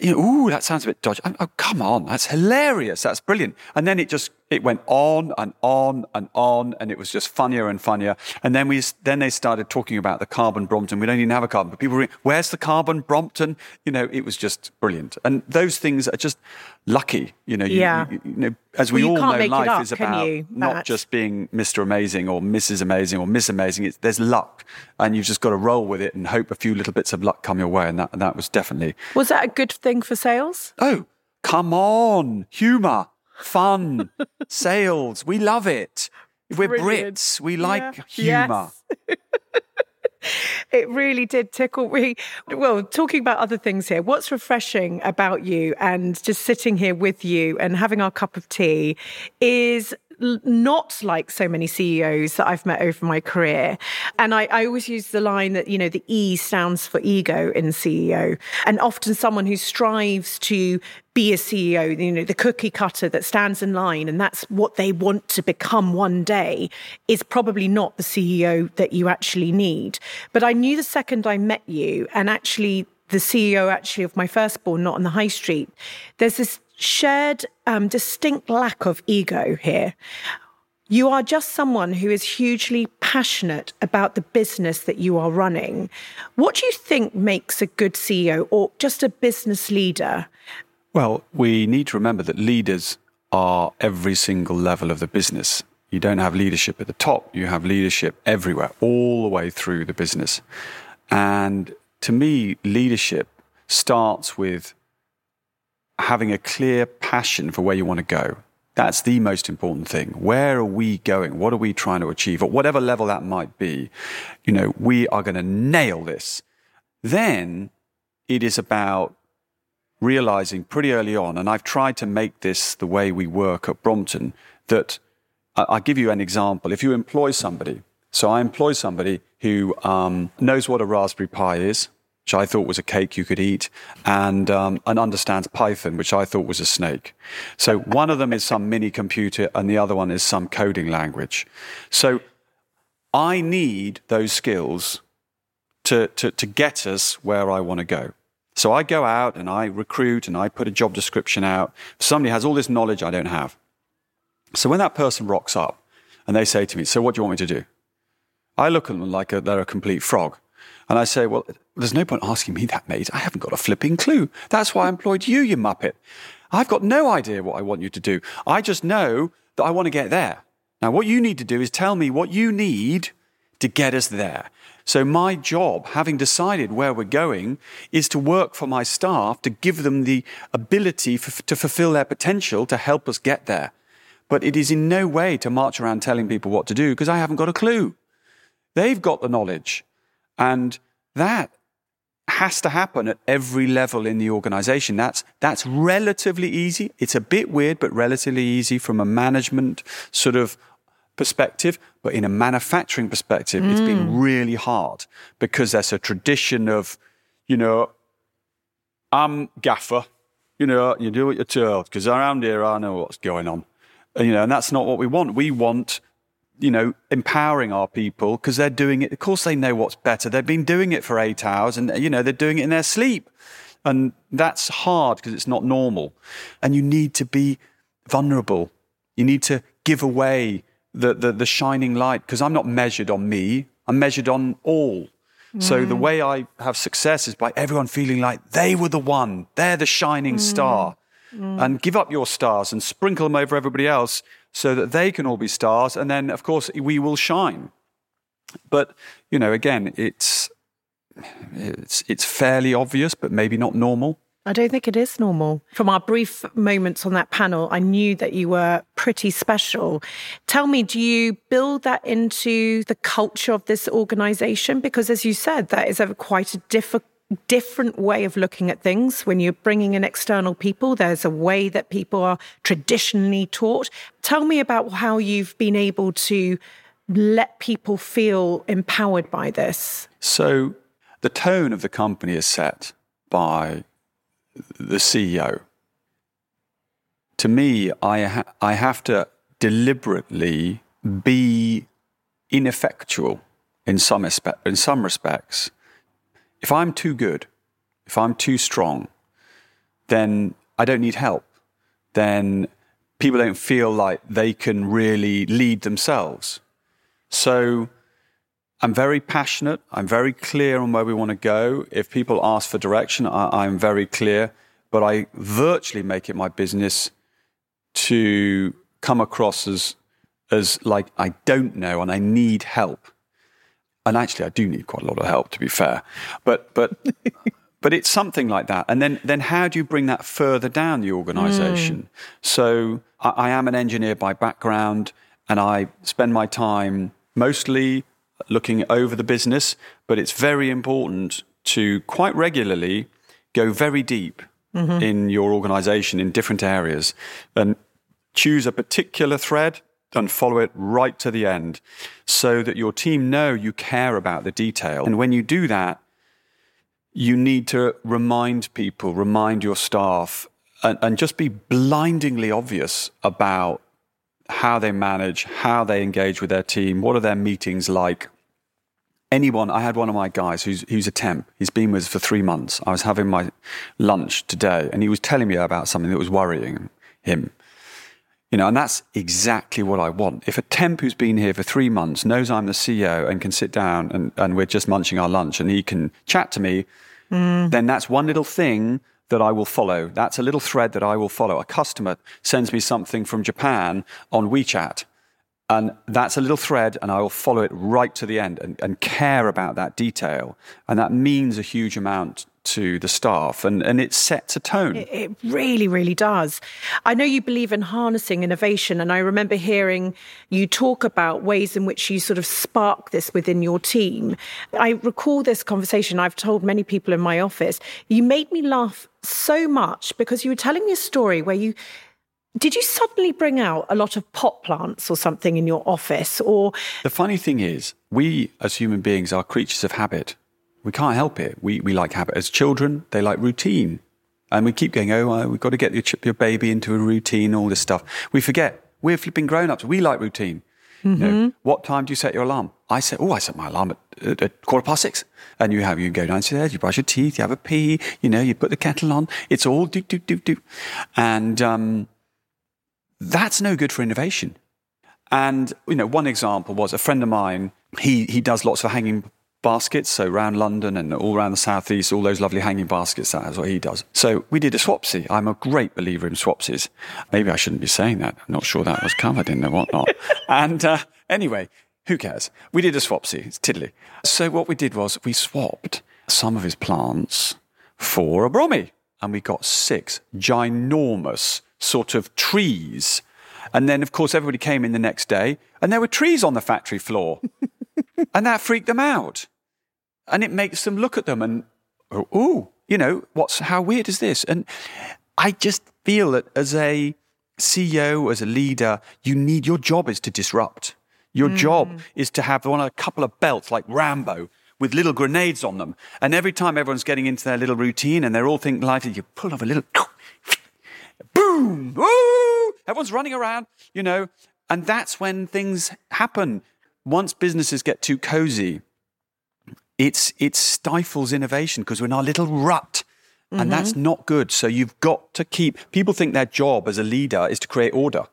You know, ooh, that sounds a bit dodgy. Oh, come on, that's hilarious. That's brilliant. And then it just it went on and on and on, and it was just funnier and funnier. And then we then they started talking about the carbon Brompton. We don't even have a carbon, but people were, where's the carbon Brompton? You know, it was just brilliant. And those things are just lucky. You know, you, Yeah. you, you know, as we Well, all know, life up, is about you, not just being Mr. Amazing or Mrs. Amazing or Miss Amazing. It's, there's luck, and you've just got to roll with it and hope a few little bits of luck come your way. And that and that was definitely Was that a good thing for sales? Oh, come on. Humour, fun, sales. We love it. We're Brilliant. Brits. We like Yeah. humour. Yes. It really did tickle me. Well, talking about other things here, what's refreshing about you and just sitting here with you and having our cup of tea is not like so many CEOs that I've met over my career. And I, I always use the line that, you know, the E stands for ego in CEO. And often someone who strives to be a CEO, you know, the cookie cutter that stands in line and that's what they want to become one day is probably not the CEO that you actually need. But I knew the second I met you and actually the CEO actually of my firstborn, not on the high street, there's this shared, um, distinct lack of ego here. You are just someone who is hugely passionate about the business that you are running. What do you think makes a good CEO or just a business leader? Well, we need to remember that leaders are every single level of the business. You don't have leadership at the top, you have leadership everywhere, all the way through the business. And to me, leadership starts with having a clear passion for where you want to go. That's the most important thing. Where are we going? What are we trying to achieve? At whatever level that might be, you know, we are going to nail this. Then it is about realizing pretty early on, and I've tried to make this the way we work at Brompton, that I- I'll give you an example. If you employ somebody, so I employ somebody who um, knows what a Raspberry Pi is, which I thought was a cake you could eat, and, um, and understands Python, which I thought was a snake. So one of them is some mini computer, and the other one is some coding language. So I need those skills to, to, to get us where I want to go. So I go out and I recruit and I put a job description out. Somebody has all this knowledge I don't have. So when that person rocks up and they say to me, So what do you want me to do? I look at them like a, they're a complete frog. And I say, Well, there's no point asking me that, mate. I haven't got a flipping clue. That's why I employed you, you muppet. I've got no idea what I want you to do. I just know that I want to get there. Now, what you need to do is tell me what you need to get us there. So, my job, having decided where we're going, is to work for my staff to give them the ability to fulfill their potential to help us get there. But it is in no way to march around telling people what to do because I haven't got a clue. They've got the knowledge. And that has to happen at every level in the organization. That's, that's relatively easy. It's a bit weird, but relatively easy from a management sort of perspective. But in a manufacturing perspective, it's been mm. really hard because there's a tradition of, you know, I'm gaffer, you know, you do what you're told because around here I know what's going on. And, you know, and that's not what we want. We want you know, empowering our people because they're doing it. Of course, they know what's better. They've been doing it for eight hours and, you know, they're doing it in their sleep. And that's hard because it's not normal. And you need to be vulnerable. You need to give away the, the, the shining light because I'm not measured on me, I'm measured on all. So the mm. way I have success is by everyone feeling like they were the one, they're the shining mm. star. And give up your stars and sprinkle them over everybody else so that they can all be stars. And then, of course, we will shine. But, you know, again, it's, it's, it's fairly obvious, but maybe not normal. I don't think it is normal. From our brief moments on that panel, I knew that you were pretty special. Tell me, do you build that into the culture of this organization? Because as you said, that is a quite a difficult different way of looking at things when you're bringing in external people there's a way that people are traditionally taught tell me about how you've been able to let people feel empowered by this so the tone of the company is set by the CEO. To me, I, ha- I have to deliberately be ineffectual in some, espe- in some respects. If I'm too good, if I'm too strong, then I don't need help. Then people don't feel like they can really lead themselves. So I'm very passionate. I'm very clear on where we want to go. If people ask for direction, I, am very clear. But I virtually make it my business to come across as as like I don't know and I need help. And actually, I do need quite a lot of help, to be fair. But but but it's something like that. And then then how do you bring that further down the organisation? Mm. So I, I am an engineer by background, and I spend my time mostly looking over the business, but it's very important to quite regularly go very deep mm-hmm. in your organization in different areas and choose a particular thread and follow it right to the end so that your team know you care about the detail. And when you do that, you need to remind people, remind your staff, and, and just be blindingly obvious about how they manage, how they engage with their team, what are their meetings like. Anyone, I had one of my guys who's, who's a temp. He's been with us for three months. I was having my lunch today and he was telling me about something that was worrying him. You know, and that's exactly what I want. If a temp who's been here for three months knows I'm the CEO and can sit down and, and we're just munching our lunch and he can chat to me, mm. then that's one little thing that I will follow. That's a little thread that I will follow. A customer sends me something from Japan on WeChat. And that's a little thread, and I will follow it right to the end and, and care about that detail. And that means a huge amount to the staff and, and it sets a tone. It, it, really, really does. I know you believe in harnessing innovation, and I remember hearing you talk about ways in which you sort of spark this within your team. I recall this conversation I've told many people in my office. You made me laugh so much because you were telling me a story where you did you suddenly bring out a lot of pot plants or something in your office or the funny thing is we as human beings are creatures of habit we can't help it. We, we like habit. As children, they like routine. And we keep going, oh, we've got to get your, your baby into a routine, all this stuff. We forget we're flipping grown ups. We like routine. Mm-hmm. You know, mm-hmm. what time do you set your alarm? I set, oh, I set my alarm at, at, at, quarter past six. And you have, you go downstairs, you brush your teeth, you have a pee, you know, you put the kettle on. It's all do, do, do, do. And, um, that's no good for innovation. And, you know, one example was a friend of mine, he, he does lots of hanging baskets, so around London and all around the southeast, all those lovely hanging baskets. That's what he does. So we did a swapsy. I'm a great believer in swapsies. Maybe I shouldn't be saying that. I'm not sure that was covered in the whatnot. and uh, anyway, who cares? We did a swapsy. It's tiddly. So what we did was we swapped some of his plants for a brommy, and we got six ginormous sort of trees. And then, of course, everybody came in the next day, and there were trees on the factory floor. and that freaked them out and it makes them look at them and oh, you know, what's how weird is this? And I just feel that as a CEO, as a leader, you need your job is to disrupt. Your mm. job is to have one a couple of belts like Rambo with little grenades on them. And every time everyone's getting into their little routine and they're all thinking lighted, you pull off a little boom, woo! Everyone's running around, you know, and that's when things happen. Once businesses get too cozy, it's it stifles innovation because we're in our little rut. And mm-hmm. that's not good. So you've got to keep people think their job as a leader is to create order.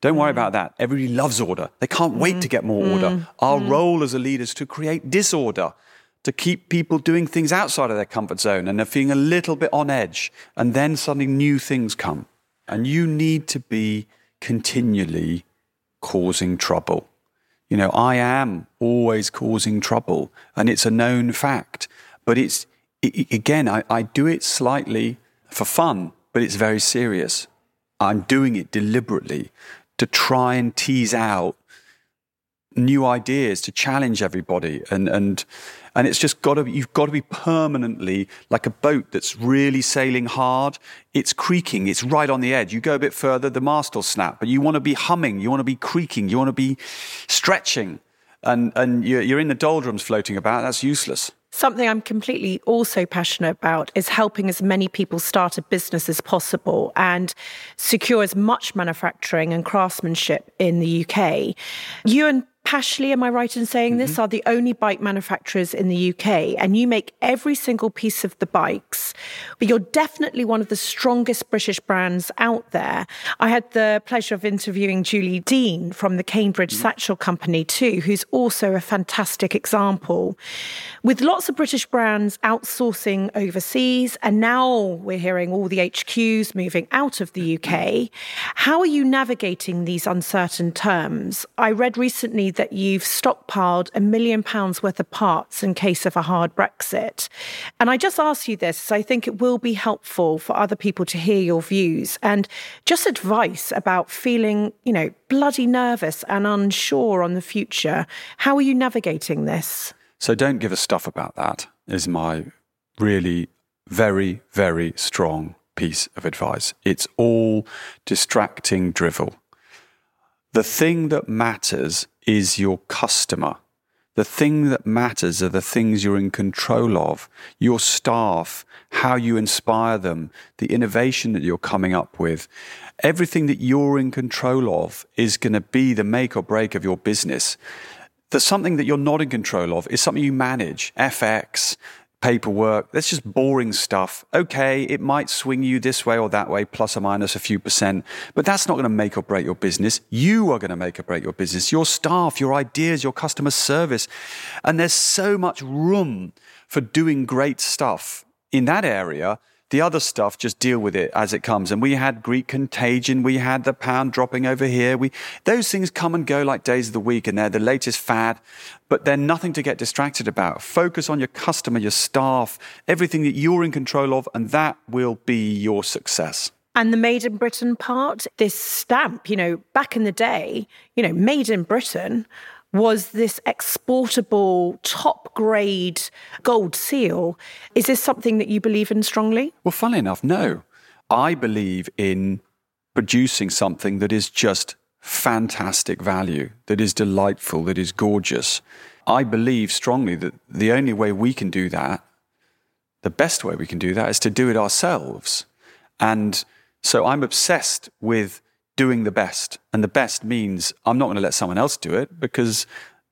Don't worry mm. about that. Everybody loves order. They can't wait mm. to get more order. Mm. Our mm. role as a leader is to create disorder, to keep people doing things outside of their comfort zone and they're feeling a little bit on edge. And then suddenly new things come. And you need to be continually causing trouble. You know, I am always causing trouble and it's a known fact. But it's, it, again, I, I do it slightly for fun, but it's very serious. I'm doing it deliberately to try and tease out new ideas to challenge everybody. And and and it's just got to you've got to be permanently like a boat that's really sailing hard. It's creaking. It's right on the edge. You go a bit further the mast will snap. But you want to be humming. You want to be creaking. You want to be stretching. And and you're, you're in the doldrums floating about. That's useless. Something I'm completely also passionate about is helping as many people start a business as possible and secure as much manufacturing and craftsmanship in the UK. You and Pashley, am I right in saying this, mm-hmm. are the only bike manufacturers in the UK, and you make every single piece of the bikes. But you're definitely one of the strongest British brands out there. I had the pleasure of interviewing Julie Deane from the Cambridge mm-hmm. Satchel Company, too, who's also a fantastic example. With lots of British brands outsourcing overseas, and now we're hearing all the HQs moving out of the UK, how are you navigating these uncertain terms? I read recently that you've stockpiled a million pounds worth of parts in case of a hard Brexit. And I just ask you this, I think it will be helpful for other people to hear your views and just advice about feeling, you know, bloody nervous and unsure on the future. How are you navigating this? So don't give a stuff about that, is my really very, very strong piece of advice. It's all distracting drivel. The thing that matters is your customer. The thing that matters are the things you're in control of, your staff, how you inspire them, the innovation that you're coming up with. Everything that you're in control of is going to be the make or break of your business. The something that you're not in control of is something you manage, FX, paperwork. That's just boring stuff. Okay, it might swing you this way or that way, plus or minus a few percent, but that's not going to make or break your business. You are going to make or break your business, your staff, your ideas, your customer service. And there's so much room for doing great stuff in that area the other stuff, just deal with it as it comes. And we had Greek contagion. We had the pound dropping over here. We, those things come and go like days of the week and they're the latest fad, but they're nothing to get distracted about. Focus on your customer, your staff, everything that you're in control of, and that will be your success. And the made in Britain part, this stamp, you know, back in the day, you know, made in Britain was this exportable, top grade gold seal. Is this something that you believe in strongly? Well, funnily enough, no. I believe in producing something that is just fantastic value, that is delightful, that is gorgeous. I believe strongly that the only way we can do that, the best way we can do that, is to do it ourselves. And so I'm obsessed with doing the best. And the best means I'm not going to let someone else do it because,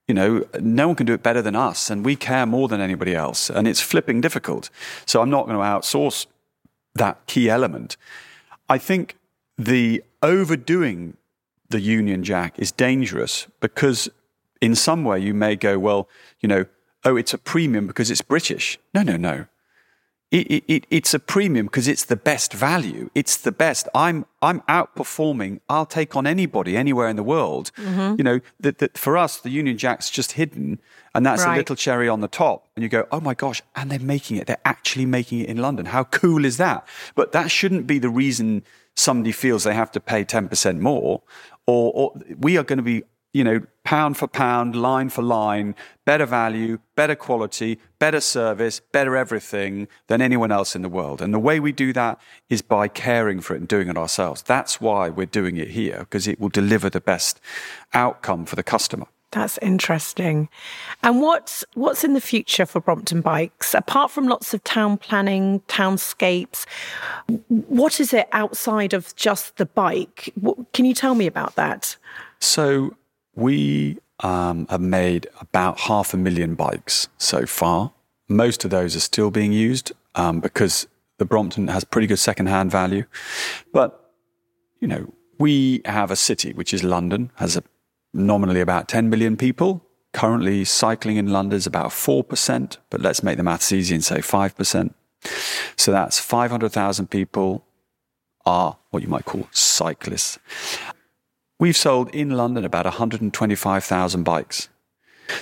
you know, no one can do it better than us. And we care more than anybody else. And it's flipping difficult. So I'm not going to outsource that key element. I think the overdoing the Union Jack is dangerous because in some way you may go, well, you know, oh, it's a premium because it's British. No, no, no. It, it, it's a premium because it's the best value. It's the best. I'm I'm outperforming. I'll take on anybody anywhere in the world. Mm-hmm. You know that that for us the Union Jack's just hidden, and that's right. a little cherry on the top. And you go, oh my gosh! And they're making it. They're actually making it in London. How cool is that? But that shouldn't be the reason somebody feels they have to pay ten percent more. Or, or we are going to be you know, pound for pound, line for line, better value, better quality, better service, better everything than anyone else in the world. And the way we do that is by caring for it and doing it ourselves. That's why we're doing it here, because it will deliver the best outcome for the customer. That's interesting. And what's what's in the future for Brompton Bikes? Apart from lots of town planning, townscapes, what is it outside of just the bike? Can you tell me about that? So we um, have made about half a million bikes so far. Most of those are still being used um, because the Brompton has pretty good second-hand value. But you know, we have a city which is London, has a, nominally about 10 million people. Currently, cycling in London is about four percent, but let's make the maths easy and say five percent. So that's 500,000 people are what you might call cyclists. We've sold in London about 125,000 bikes.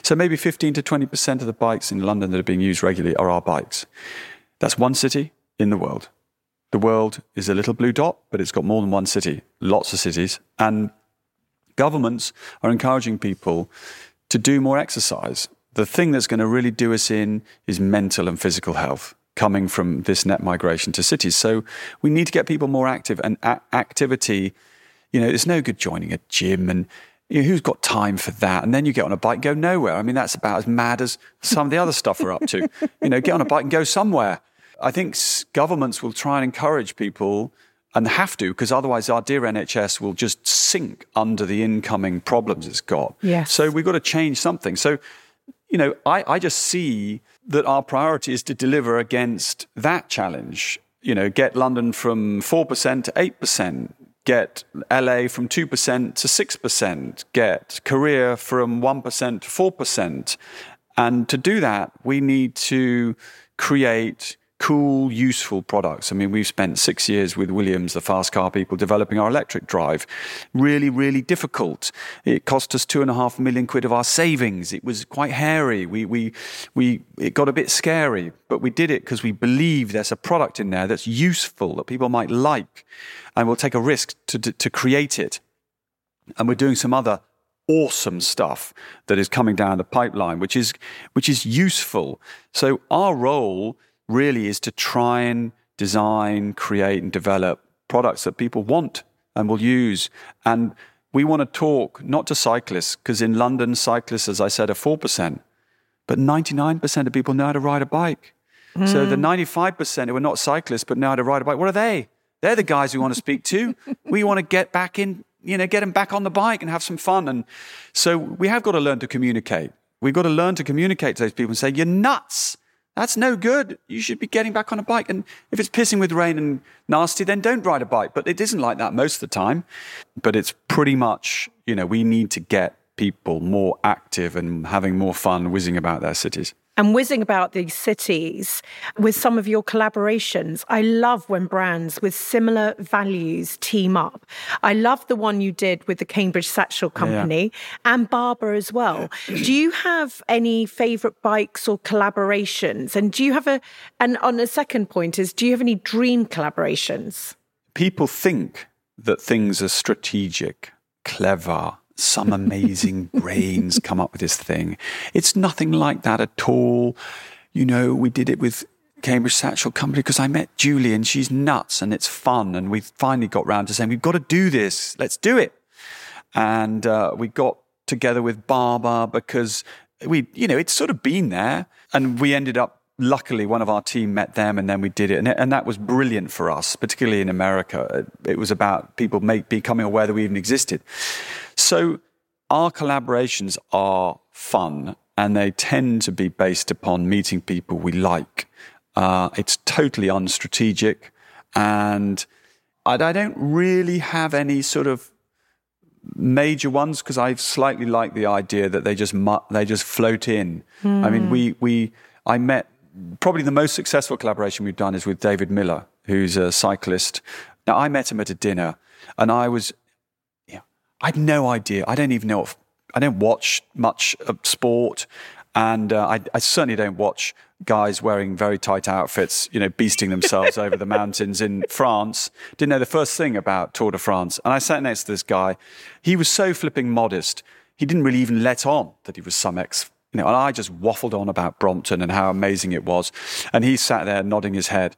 So maybe 15 to 20% of the bikes in London that are being used regularly are our bikes. That's one city in the world. The world is a little blue dot, but it's got more than one city, lots of cities. And governments are encouraging people to do more exercise. The thing that's going to really do us in is mental and physical health coming from this net migration to cities. So we need to get people more active and a- activity. You know, it's no good joining a gym and you know, who's got time for that? And then you get on a bike and go nowhere. I mean, that's about as mad as some of the other stuff we're up to. You know, get on a bike and go somewhere. I think governments will try and encourage people and have to, because otherwise our dear NHS will just sink under the incoming problems it's got. Yes. So we've got to change something. So, you know, I, I just see that our priority is to deliver against that challenge. You know, get London from 4% to 8%, get LA from 2% to 6%, get Korea from 1% to 4%. And to do that, we need to create cool, useful products. I mean, we've spent six years with Williams, the fast car people, developing our electric drive. Really, really difficult. It cost us two and a half million quid of our savings. It was quite hairy. We, we, we, it got a bit scary, but we did it because we believe there's a product in there that's useful, that people might like, and we'll take a risk to, to, to create it. And we're doing some other awesome stuff that is coming down the pipeline, which is, which is useful. So our role really is to try and design, create, and develop products that people want and will use. And we want to talk not to cyclists, because in London, cyclists, as I said, are 4%, but 99% of people know how to ride a bike. Mm. So the 95% who are not cyclists but know how to ride a bike, what are they? They're the guys we want to speak to. we want to get back in, you know, get them back on the bike and have some fun. And so we have got to learn to communicate. We've got to learn to communicate to those people and say, you're nuts. That's no good. You should be getting back on a bike. And if it's pissing with rain and nasty, then don't ride a bike. But it isn't like that most of the time. But it's pretty much, you know, we need to get people more active and having more fun whizzing about their cities and whizzing about these cities with some of your collaborations. I love when brands with similar values team up. I love the one you did with the Cambridge Satchel Company yeah. and Barbour as well. do you have any favorite bikes or collaborations? And do you have a, and on a second point is, do you have any dream collaborations? People think that things are strategic, clever, some amazing brains come up with this thing. It's nothing like that at all. You know, we did it with Cambridge Satchel Company because I met Julie and she's nuts and it's fun. And we finally got round to saying, we've got to do this. Let's do it. And uh, we got together with Barbour because we, you know, it's sort of been there. And we ended up luckily one of our team met them and then we did it and, and that was brilliant for us particularly in america it was about people make, becoming aware that we even existed so our collaborations are fun and they tend to be based upon meeting people we like. Uh, it's totally unstrategic and I, I don't really have any sort of major ones because I slightly like the idea that they just mu- they just float in. Mm. I mean, we we I met probably the most successful collaboration we've done is with David Millar, who's a cyclist. Now I met him at a dinner, and I was I had no idea. I don't even know if I don't watch much of sport, and uh, I, I, certainly don't watch guys wearing very tight outfits, you know, beasting themselves over the mountains in France. Didn't know the first thing about Tour de France, and I sat next to this guy. He was so flipping modest. He didn't really even let on that he was some ex. You know, and I just waffled on about Brompton and how amazing it was, and he sat there nodding his head.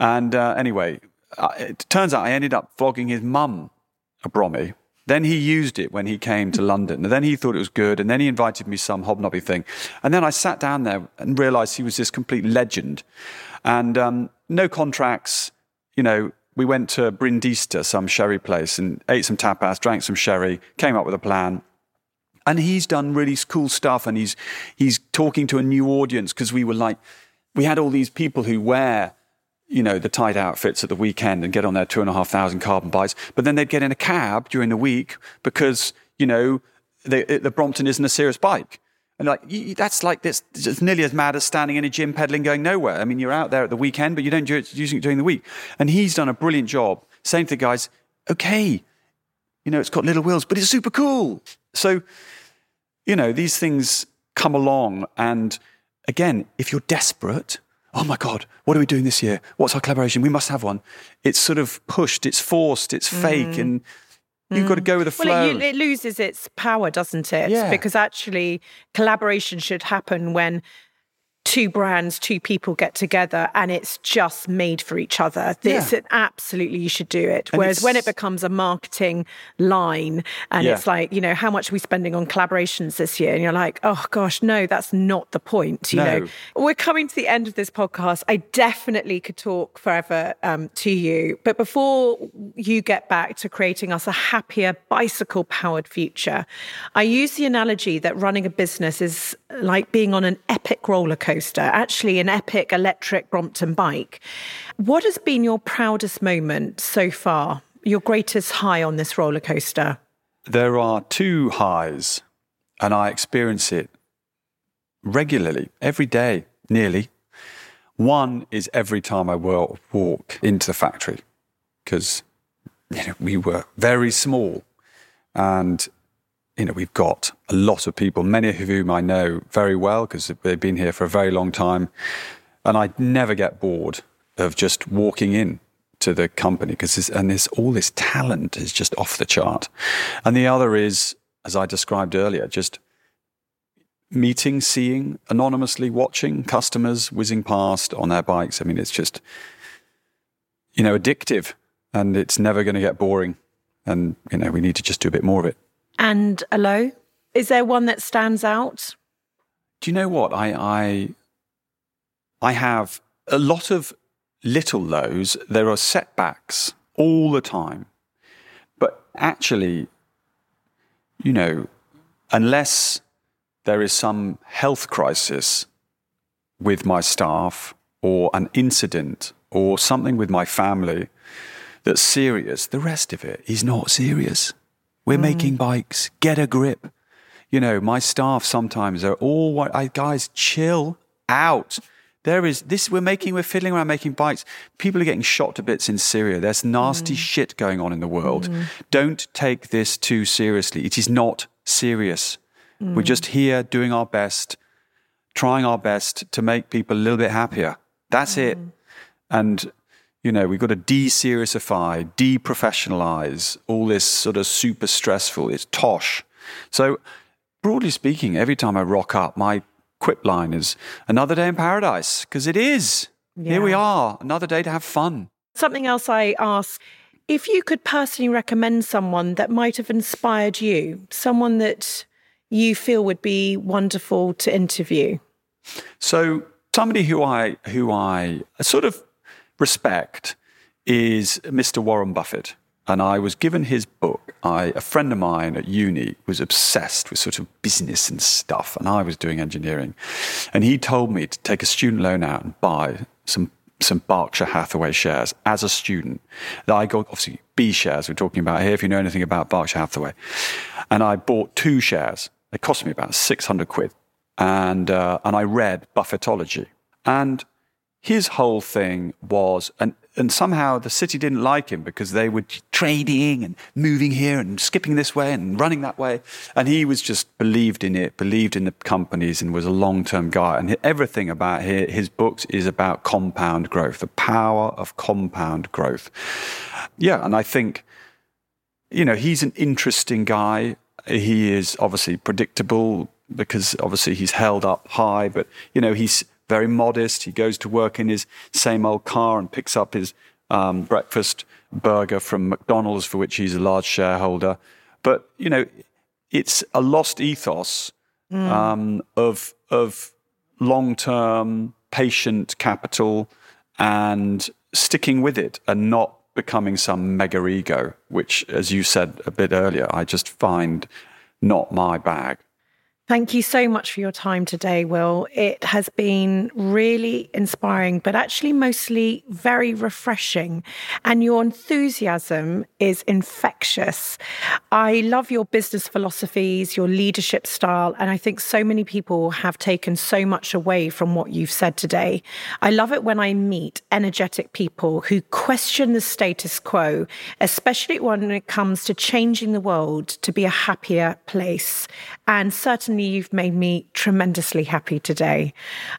And uh, anyway, uh, it turns out I ended up flogging his mum a Brommy then he used it when he came to London. And then he thought it was good. And then he invited me some hobnobby thing. And then I sat down there and realized he was this complete legend. And um, no contracts. You know, we went to Brindisa, some sherry place, and ate some tapas, drank some sherry, came up with a plan. And he's done really cool stuff. And he's, he's talking to a new audience because we were like, we had all these people who wear you know, the tight outfits at the weekend and get on their two and a half thousand carbon bikes. But then they'd get in a cab during the week because, you know, the, the Brompton isn't a serious bike. And like, that's like this, it's nearly as mad as standing in a gym pedaling going nowhere. I mean, you're out there at the weekend, but you don't do it using it during the week. And he's done a brilliant job saying to the guys, okay, you know, it's got little wheels, but it's super cool. So, you know, these things come along. And again, if you're desperate, oh my God, what are we doing this year? What's our collaboration? We must have one. It's sort of pushed, it's forced, it's mm. fake, and you've got to go with the flow. Well, it, it loses its power, doesn't it? Yeah. Because actually, collaboration should happen when two brands, two people get together and it's just made for each other. This Yeah. absolutely you should do it. And Whereas when it becomes a marketing line and Yeah. it's like, you know, how much are we spending on collaborations this year? And you're like, oh gosh, no, that's not the point. You No. know, we're coming to the end of this podcast. I definitely could talk forever um, to you. But before you get back to creating us a happier bicycle powered future, I use the analogy that running a business is like being on an epic roller coaster, actually, an epic electric Brompton bike. What has been your proudest moment so far? Your greatest high on this roller coaster? There are two highs, and I experience it regularly, every day, nearly. One is every time I wa- walk into the factory, because you know, we were very small, and you know we've got a lot of people, many of whom I know very well because they've been here for a very long time, and I never get bored of just walking in to the company because and there's all this talent is just off the chart, and the other is, as I described earlier, just meeting, seeing, anonymously watching customers whizzing past on their bikes. I mean, it's just, you know, addictive and it's never going to get boring. And, you know, we need to just do a bit more of it. And a low? Is there one that stands out? Do you know what? I, I, I have a lot of little lows. There are setbacks all the time. But actually, you know, unless there is some health crisis with my staff or an incident or something with my family that's serious, the rest of it is not serious. We're mm. making bikes, get a grip. You know, my staff sometimes are all, wa- I, guys, chill out. There is this, we're making, we're fiddling around making bikes. People are getting shot to bits in Syria. There's nasty mm. shit going on in the world. Mm. Don't take this too seriously. It is not serious. We're just here doing our best, trying our best to make people a little bit happier. That's it. And, you know, we've got to de seriousify, de professionalize all this sort of super stressful, it's tosh. So, broadly speaking, every time I rock up, my quip line is another day in paradise, because it is. Here we are, another day to have fun. Something else I ask if you could personally recommend someone that might have inspired you, someone that you feel would be wonderful to interview. So somebody who I who I sort of respect is Mr. Warren Buffett. And I was given his book. I, a friend of mine at uni was obsessed with sort of business and stuff, and I was doing engineering. And he told me to take a student loan out and buy some some Berkshire Hathaway shares as a student. That I got obviously B shares we're talking about here. If you know anything about Berkshire Hathaway, and I bought two shares. They cost me about six hundred quid, and uh, and I read Buffettology, and his whole thing was, and, and somehow the city didn't like him because they were trading and moving here and skipping this way and running that way. And he was just believed in it, believed in the companies and was a long term guy. And everything about his, his books is about compound growth, the power of compound growth. Yeah. And I think, you know, he's an interesting guy. He is obviously predictable because obviously he's held up high, but, you know, he's, very modest. He goes to work in his same old car and picks up his um, breakfast burger from McDonald's, for which he's a large shareholder. But you know, it's a lost ethos um, of of long term patient capital and sticking with it and not becoming some mega ego, which, as you said a bit earlier, I just find not my bag. Thank you so much for your time today, Will. It has been really inspiring, but actually mostly very refreshing. And your enthusiasm is infectious. I love your business philosophies, your leadership style, and I think so many people have taken so much away from what you've said today. I love it when I meet energetic people who question the status quo, especially when it comes to changing the world to be a happier place. And certainly certainly you've made me tremendously happy today.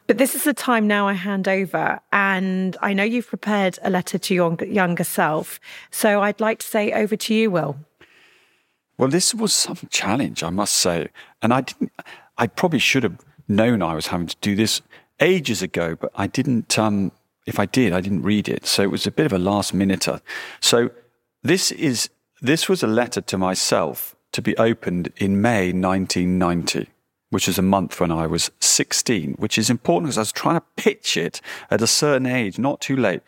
But this is the time now I hand over. And I know you've prepared a letter to your younger self. So I'd like to say over to you, Will. Well, this was some challenge, I must say. And I didn't, I probably should have known I was having to do this ages ago, but I didn't, um, if I did, I didn't read it. So it was a bit of a last minute. So this is, this was a letter to myself to be opened in May 1990 which is a month when I was 16, which is important because I was trying to pitch it at a certain age, not too late.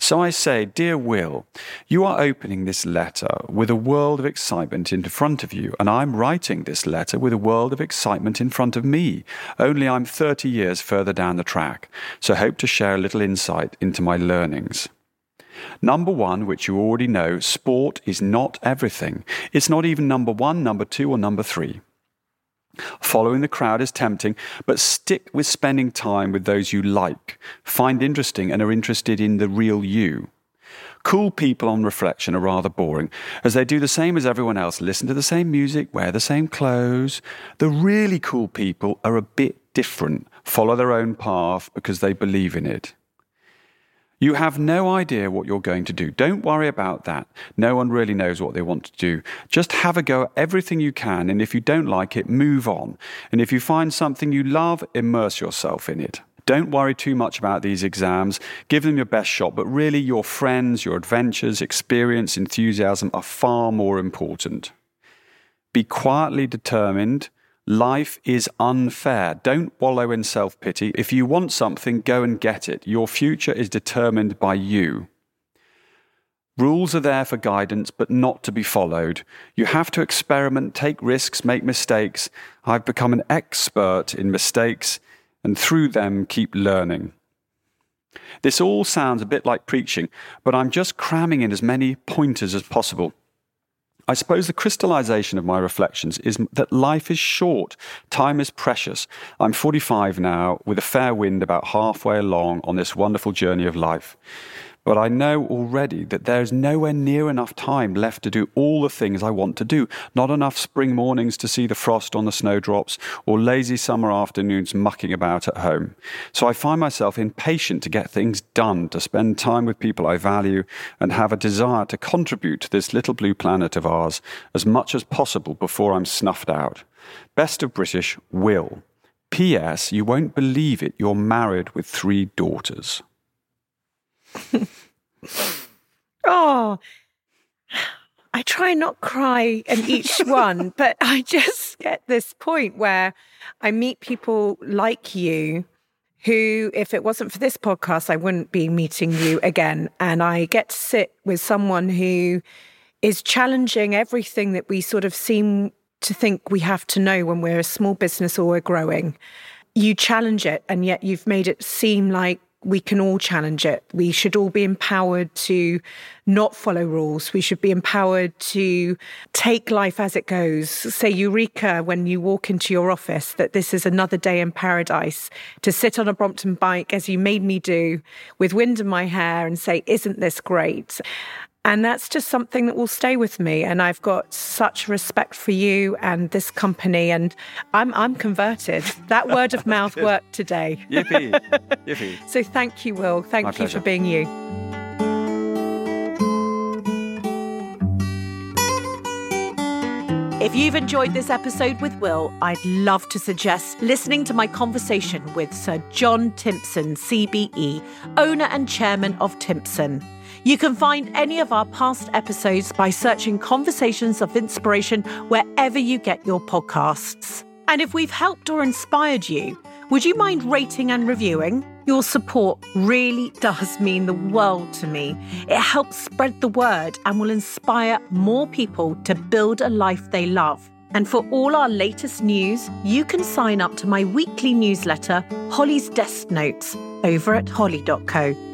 So I say, Dear Will, you are opening this letter with a world of excitement in front of you, and I'm writing this letter with a world of excitement in front of me, only I'm 30 years further down the track, so hope to share a little insight into my learnings. Number one, which you already know, sport is not everything. It's not even number one, number two, or number three. Following the crowd is tempting, but stick with spending time with those you like, find interesting, and are interested in the real you. Cool people on reflection are rather boring, as they do the same as everyone else, listen to the same music, wear the same clothes. The really cool people are a bit different, follow their own path because they believe in it. You have no idea what you're going to do. Don't worry about that. No one really knows what they want to do. Just have a go at everything you can, and if you don't like it, move on. And if you find something you love, immerse yourself in it. Don't worry too much about these exams. Give them your best shot, but really, your friends, your adventures, experience, enthusiasm are far more important. Be quietly determined Life is unfair. Don't wallow in self pity. If you want something, go and get it. Your future is determined by you. Rules are there for guidance, but not to be followed. You have to experiment, take risks, make mistakes. I've become an expert in mistakes, and through them, keep learning. This all sounds a bit like preaching, but I'm just cramming in as many pointers as possible. I suppose the crystallization of my reflections is that life is short, time is precious. I'm 45 now, with a fair wind about halfway along on this wonderful journey of life. But I know already that there is nowhere near enough time left to do all the things I want to do. Not enough spring mornings to see the frost on the snowdrops or lazy summer afternoons mucking about at home. So I find myself impatient to get things done, to spend time with people I value, and have a desire to contribute to this little blue planet of ours as much as possible before I'm snuffed out. Best of British, Will. P.S. You won't believe it, you're married with three daughters. oh, I try not to cry in each one, but I just get this point where I meet people like you who, if it wasn't for this podcast, I wouldn't be meeting you again. And I get to sit with someone who is challenging everything that we sort of seem to think we have to know when we're a small business or we're growing. You challenge it, and yet you've made it seem like we can all challenge it. We should all be empowered to not follow rules. We should be empowered to take life as it goes. Say Eureka when you walk into your office that this is another day in paradise. To sit on a Brompton bike as you made me do with wind in my hair and say, Isn't this great? And that's just something that will stay with me. And I've got such respect for you and this company. And I'm, I'm converted. That word of mouth worked today. Yippee. Yippee. so thank you, Will. Thank My you pleasure. for being you. If you've enjoyed this episode with Will, I'd love to suggest listening to my conversation with Sir John Timpson, CBE, owner and chairman of Timpson. You can find any of our past episodes by searching Conversations of Inspiration wherever you get your podcasts. And if we've helped or inspired you, would you mind rating and reviewing? Your support really does mean the world to me. It helps spread the word and will inspire more people to build a life they love. And for all our latest news, you can sign up to my weekly newsletter, Holly's Desk Notes, over at holly.co.